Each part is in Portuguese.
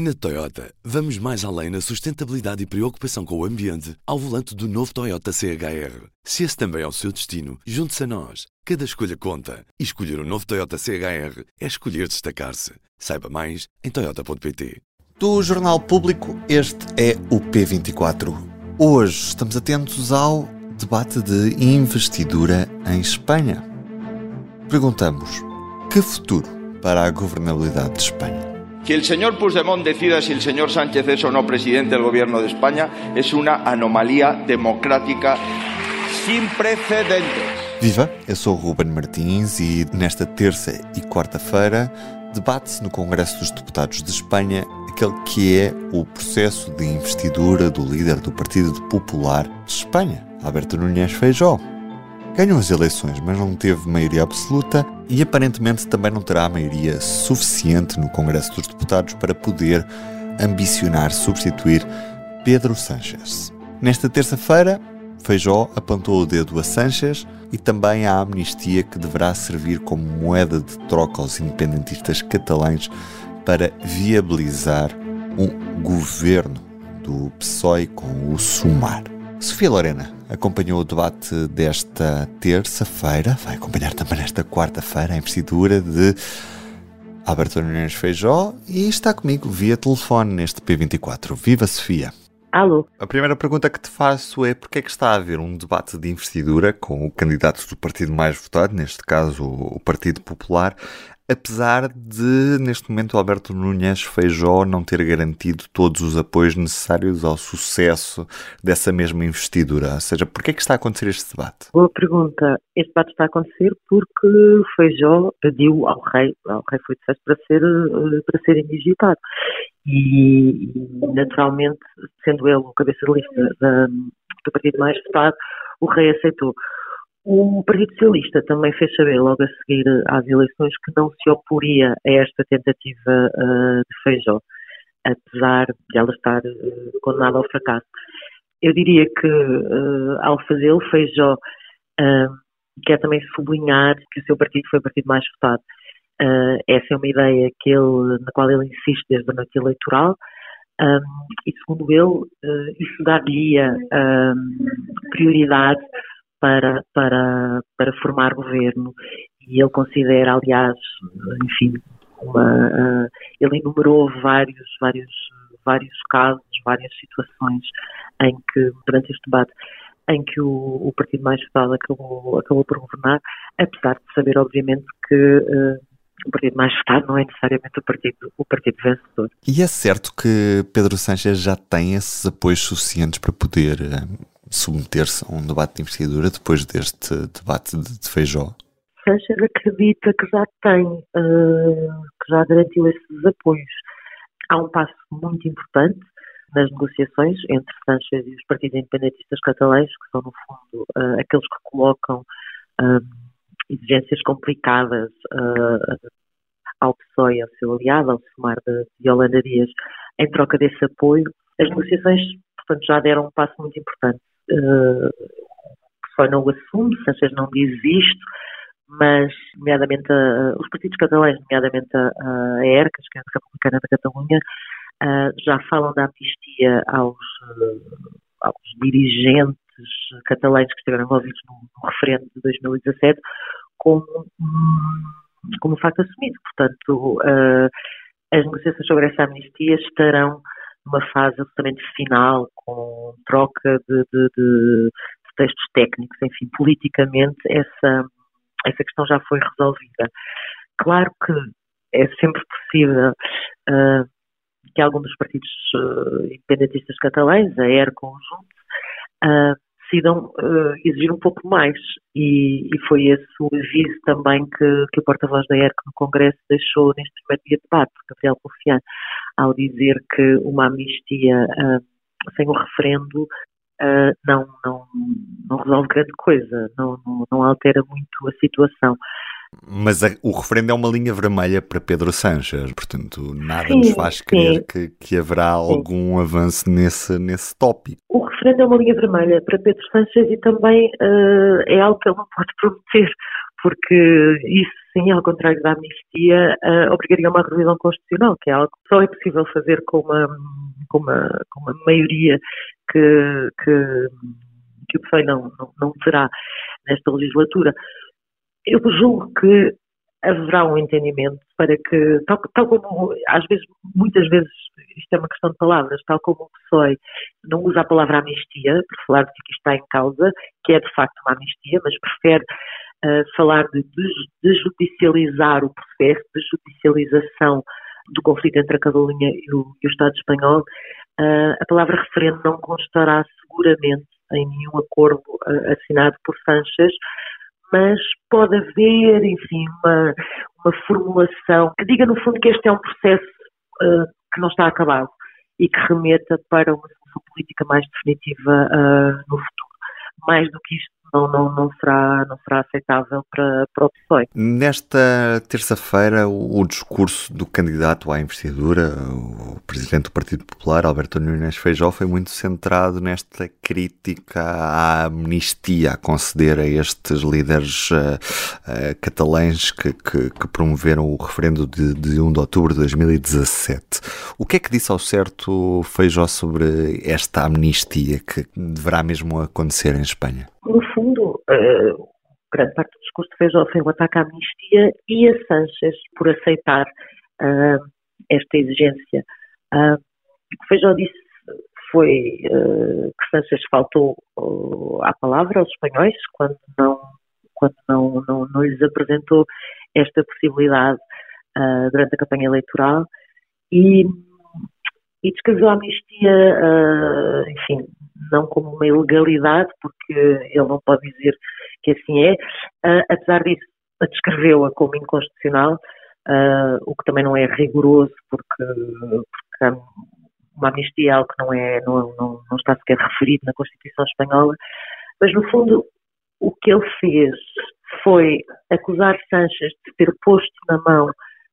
Na Toyota, vamos mais além na sustentabilidade e preocupação com o ambiente ao volante do novo Toyota CHR. Se esse também é o seu destino, junte-se a nós. Cada escolha conta. E escolher o um novo Toyota CHR é escolher destacar-se. Saiba mais em Toyota.pt. Do Jornal Público, este é o P24. Hoje estamos atentos ao debate de investidura em Espanha. Perguntamos: que futuro para a governabilidade de Espanha? Que el señor Puigdemont decida si el señor Sánchez es o no presidente del gobierno de España es una anomalía democrática sin precedentes. Viva, eu sou o Ruben Martins e nesta terça e quarta-feira debate-se no Congresso dos Deputados de Espanha aquele que é o processo de investidura do líder do Partido Popular de Espanha, Alberto Núñez Feijó. Ganhou as eleições, mas não teve maioria absoluta e aparentemente também não terá maioria suficiente no Congresso dos Deputados para poder ambicionar substituir Pedro Sánchez. Nesta terça-feira, Feijó apontou o dedo a Sánchez e também à amnistia que deverá servir como moeda de troca aos independentistas catalães para viabilizar um governo do PSOE com o Sumar. Sofia Lorena acompanhou o debate desta terça-feira, vai acompanhar também nesta quarta-feira a investidura de Alberto Nunes Feijó e está comigo via telefone neste P24. Viva Sofia! Alô. A primeira pergunta que te faço é porque é que está a haver um debate de investidura com o candidato do partido mais votado, neste caso o Partido Popular, apesar de, neste momento, Alberto Núñez Feijó não ter garantido todos os apoios necessários ao sucesso dessa mesma investidura. Ou seja, por que é que está a acontecer este debate? Boa pergunta. Este debate está a acontecer porque Feijó pediu ao rei, ao rei foi de para ser, eh, para ser indigitado. E, naturalmente, sendo ele o cabeça de lista da, do partido mais votado, o rei aceitou. O Partido Socialista também fez saber logo a seguir às eleições que não se oporia a esta tentativa uh, de Feijó, apesar de ela estar uh, condenada ao fracasso. Eu diria que, uh, ao fazê-lo, Feijó quer também sublinhar que o seu partido foi o partido mais votado. essa é uma ideia que ele, na qual ele insiste desde a noite eleitoral. Um, e segundo ele, isso dar-lhe um, prioridade para, para, para formar governo. E ele considera, aliás, enfim, uma, uh, ele enumerou vários, vários, vários casos, várias situações em que, durante este debate, em que o, o partido mais votado acabou, acabou por governar, apesar de saber, obviamente, que uh, o partido mais votado não é necessariamente o partido, o partido vencedor. E é certo que Pedro Sánchez já tem esses apoios suficientes para poder uh, submeter-se a um debate de investidura depois deste debate de, de Feijó? Sanchez acredita que já tem, uh, que já garantiu esses apoios. Há um passo muito importante nas negociações entre Sanchez e os partidos independentistas catalães, que são, no fundo, uh, aqueles que colocam uh, exigências complicadas ao PSOE, ao seu aliado, ao Sumar de, de Holanda Dias, em troca desse apoio. As negociações, portanto, já deram um passo muito importante uh, só não o assume, Sanchez não diz isto, mas, nomeadamente, uh, os partidos catalães, nomeadamente a, a ERC, a Esquerda Republicana da Catalunha, uh, já falam da amnistia aos, uh, aos dirigentes catalães que estiveram envolvidos no, no referendo de 2017 como, como um facto assumido. Portanto, as negociações sobre essa amnistia estarão numa fase absolutamente final, com troca de, de, de, textos técnicos, enfim, politicamente essa, essa questão já foi resolvida. Claro que é sempre possível uh, que algum dos partidos uh, independentistas catalães, a ER conjunto, uh, decidam uh, exigir um pouco mais. E, e, foi esse o aviso também que, que o porta-voz da ERC no Congresso deixou neste primeiro dia de debate, Gabriel Confian, ao dizer que uma amnistia uh, sem o referendo uh, não, não, não resolve grande coisa, não, não, não altera muito a situação. Mas a, o referendo é uma linha vermelha para Pedro Sanches, portanto, nada sim, nos faz crer que, que haverá sim. algum avanço nesse, nesse tópico. O referendo é uma linha vermelha para Pedro Sanches e também uh, é algo que ele não pode prometer, porque isso sim, ao contrário da amnistia, uh, obrigaria a uma revisão constitucional, que é algo que só é possível fazer com uma, com uma, com uma maioria que, que, que o PSOE não, não, não terá nesta legislatura. Eu julgo que haverá um entendimento para que, tal, tal, como, às vezes, muitas vezes, isto é uma questão de palavras, tal como o PSOE não usa a palavra amnistia, por falar de que está em causa, que é de facto uma amnistia, mas prefere falar de desjudicializar o processo, de judicialização do conflito entre a Catalunha e o, e o Estado espanhol, uh, a palavra referendo não constará seguramente em nenhum acordo uh, assinado por Sánchez, mas pode haver, enfim, uma, uma formulação que diga, no fundo, que este é um processo uh, que não está acabado e que remeta para uma política mais definitiva no futuro. Mais do que isto, não, não, não, será, não será aceitável para, para o PSOE. Nesta terça-feira, o, o, discurso do candidato à investidura, o presidente do Partido Popular, Alberto Nunes Feijó, foi muito centrado nesta crítica à amnistia a conceder a estes líderes uh, uh, catalães que, que, que, promoveram o referendo de, de 1 de outubro de 2017. O que é que disse ao certo Feijó sobre esta amnistia que deverá mesmo acontecer em Espanha? No fundo, uh, grande parte do discurso Feijó foi um ataque à amnistia e a Sanchez por aceitar uh, esta exigência. Uh, o que Feijó disse foi uh, que Sanchez faltou à palavra aos espanhóis quando não quando não, não, não lhes apresentou esta possibilidade durante a campanha eleitoral e e descreveu a amnistia, enfim, não como uma ilegalidade, porque ele não pode dizer que assim é, uh, apesar disso, descreveu-a como inconstitucional, uh, o que também não é rigoroso, porque, porque uma amnistia é algo que não, é, não, não, não está sequer referido na Constituição Espanhola, mas no fundo o que ele fez foi acusar Sanches de ter posto na mão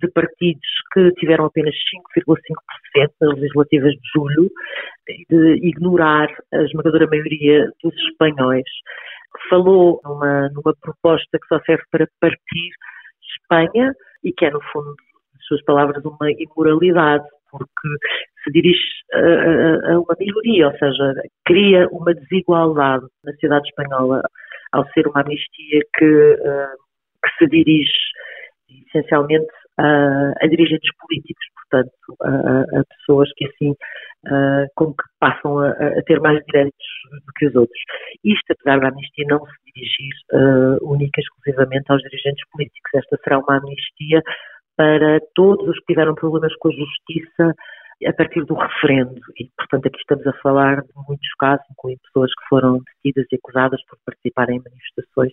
de partidos que tiveram apenas 5,5% nas legislativas de julho, de ignorar a esmagadora maioria dos espanhóis. Falou numa, numa proposta que só serve para partir Espanha e que é, no fundo, as suas palavras, uma imoralidade, porque se dirige a, a, uma minoria, ou seja, cria uma desigualdade na sociedade espanhola ao ser uma amnistia que, uh, que se dirige essencialmente a, a dirigentes políticos, portanto, a, a pessoas que assim, uh, como que passam a, a, ter mais direitos do que os outros. Isto, apesar da amnistia não se dirigir uh, única e exclusivamente aos dirigentes políticos. Esta será uma amnistia para todos os que tiveram problemas com a justiça a partir do referendo. E, portanto, aqui estamos a falar de muitos casos, incluindo pessoas que foram detidas e acusadas por participarem em manifestações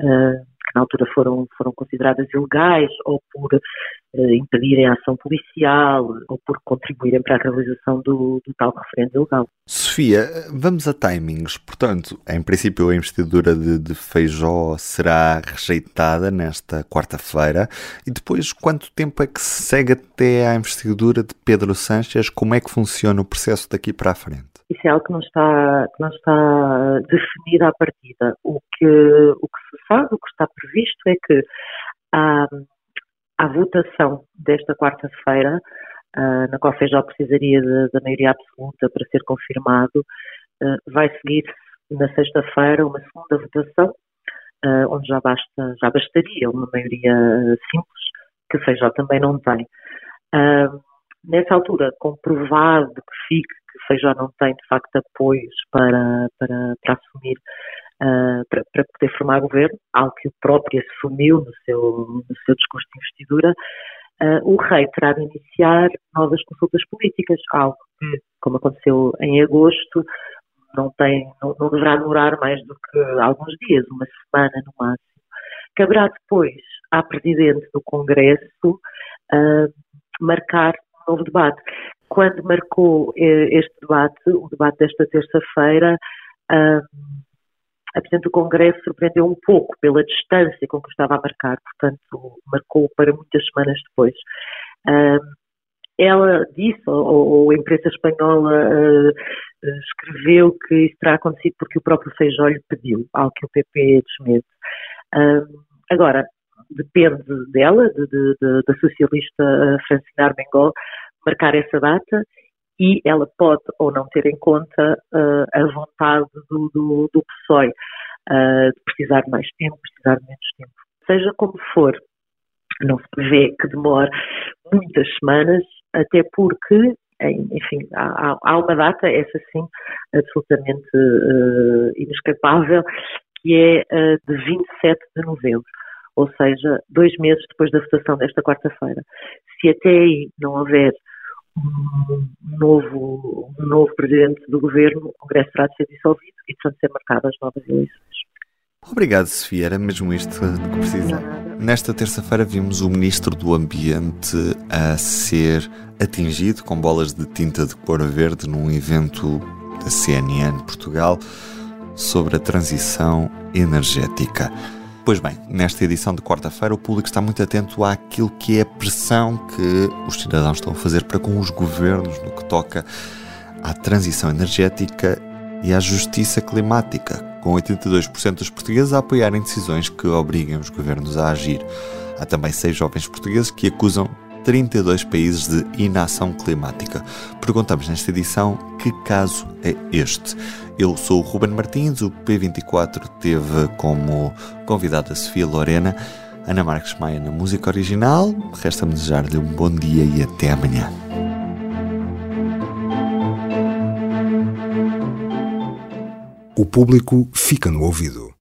uh, na altura foram, foram consideradas ilegais ou por uh, impedirem a ação policial ou por contribuírem para a realização do, do tal referendo ilegal. Sofia, vamos a timings. Portanto, em princípio, a investidura de, de Feijó será rejeitada nesta quarta-feira. E depois, quanto tempo é que se segue até à investidura de Pedro Sanches? Como é que funciona o processo daqui para a frente? Que não está, que não está definido à partida. O que, o que se sabe, o que está previsto é que a, a votação desta quarta-feira uh, na qual Feijó precisaria da maioria absoluta para ser confirmado, uh, vai seguir na sexta-feira uma segunda votação, uh, onde já, basta, já bastaria uma maioria simples, que Feijó também não tem. Nessa altura, comprovado que fique que Feijó não tem, de facto, apoios para, para, para assumir Uh, para, para, poder formar governo, algo que o próprio assumiu no seu, no seu discurso de investidura, uh, o rei terá de iniciar novas consultas políticas, algo que, como aconteceu em agosto, não, tem, não, não deverá demorar mais do que alguns dias, uma semana no máximo. Caberá depois à Presidente do Congresso uh, marcar novo debate. Quando marcou eh, este debate, o debate desta terça-feira, a Presidente do Congresso surpreendeu um pouco pela distância com que estava a marcar, portanto, marcou para muitas semanas depois. Ela disse, ou, a imprensa espanhola uh, escreveu que isso terá acontecido porque o próprio Feijó lhe pediu, algo que o PP desmente. Agora, depende dela, de, de, de, da socialista Francine Armengol, marcar essa data e ela pode ou não ter em conta uh, a vontade do, do, do PSOE uh, de precisar de mais tempo, precisar de menos tempo. Seja como for, não se prevê que demore muitas semanas, até porque, enfim, há, há uma data, essa sim, absolutamente uh, inescapável, que é de 27 de novembro, ou seja, dois meses depois da votação desta quarta-feira. Se até aí não houver um novo, um novo presidente do governo, o Congresso terá de ser dissolvido e, portanto, ser marcadas novas eleições. Obrigado, Sofia. Era mesmo isto que precisa. Nesta terça-feira vimos o Ministro do Ambiente a ser atingido com bolas de tinta de cor verde num evento da CNN Portugal sobre a transição energética. Pois bem, nesta edição de quarta-feira, o público está muito atento àquilo que é a pressão que os cidadãos estão a fazer para com os governos no que toca à transição energética e à justiça climática, com 82% dos portugueses a apoiarem decisões que obriguem os governos a agir. Há também seis jovens portugueses que acusam 32 países de inação climática. Perguntamos nesta edição que caso é este. Eu sou o Ruben Martins, o P24 teve como convidada Sofia Lorena, Ana Marques Maia na música original. Resta-me desejar-lhe um bom dia e até amanhã. O público fica no ouvido.